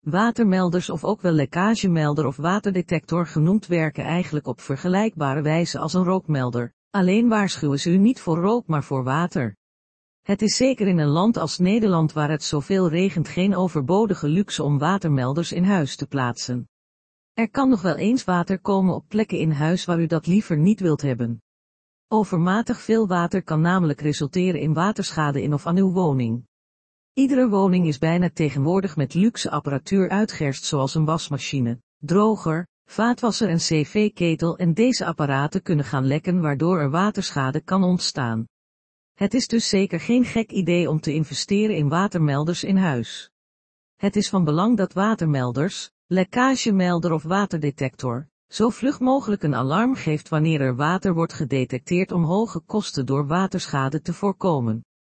Watermelders of ook wel lekkagemelder of waterdetector genoemd werken eigenlijk op vergelijkbare wijze als een rookmelder, alleen waarschuwen ze u niet voor rook maar voor water. Het is zeker in een land als Nederland waar het zoveel regent geen overbodige luxe om watermelders in huis te plaatsen. Er kan nog wel eens water komen op plekken in huis waar u dat liever niet wilt hebben. Overmatig veel water kan namelijk resulteren in waterschade in of aan uw woning. Iedere woning is bijna tegenwoordig met luxe apparatuur uitgerst zoals een wasmachine, droger, vaatwasser en cv-ketel en deze apparaten kunnen gaan lekken waardoor er waterschade kan ontstaan. Het is dus zeker geen gek idee om te investeren in watermelders in huis. Het is van belang dat watermelders, lekkagemelder of waterdetector, zo vlug mogelijk een alarm geeft wanneer er water wordt gedetecteerd om hoge kosten door waterschade te voorkomen.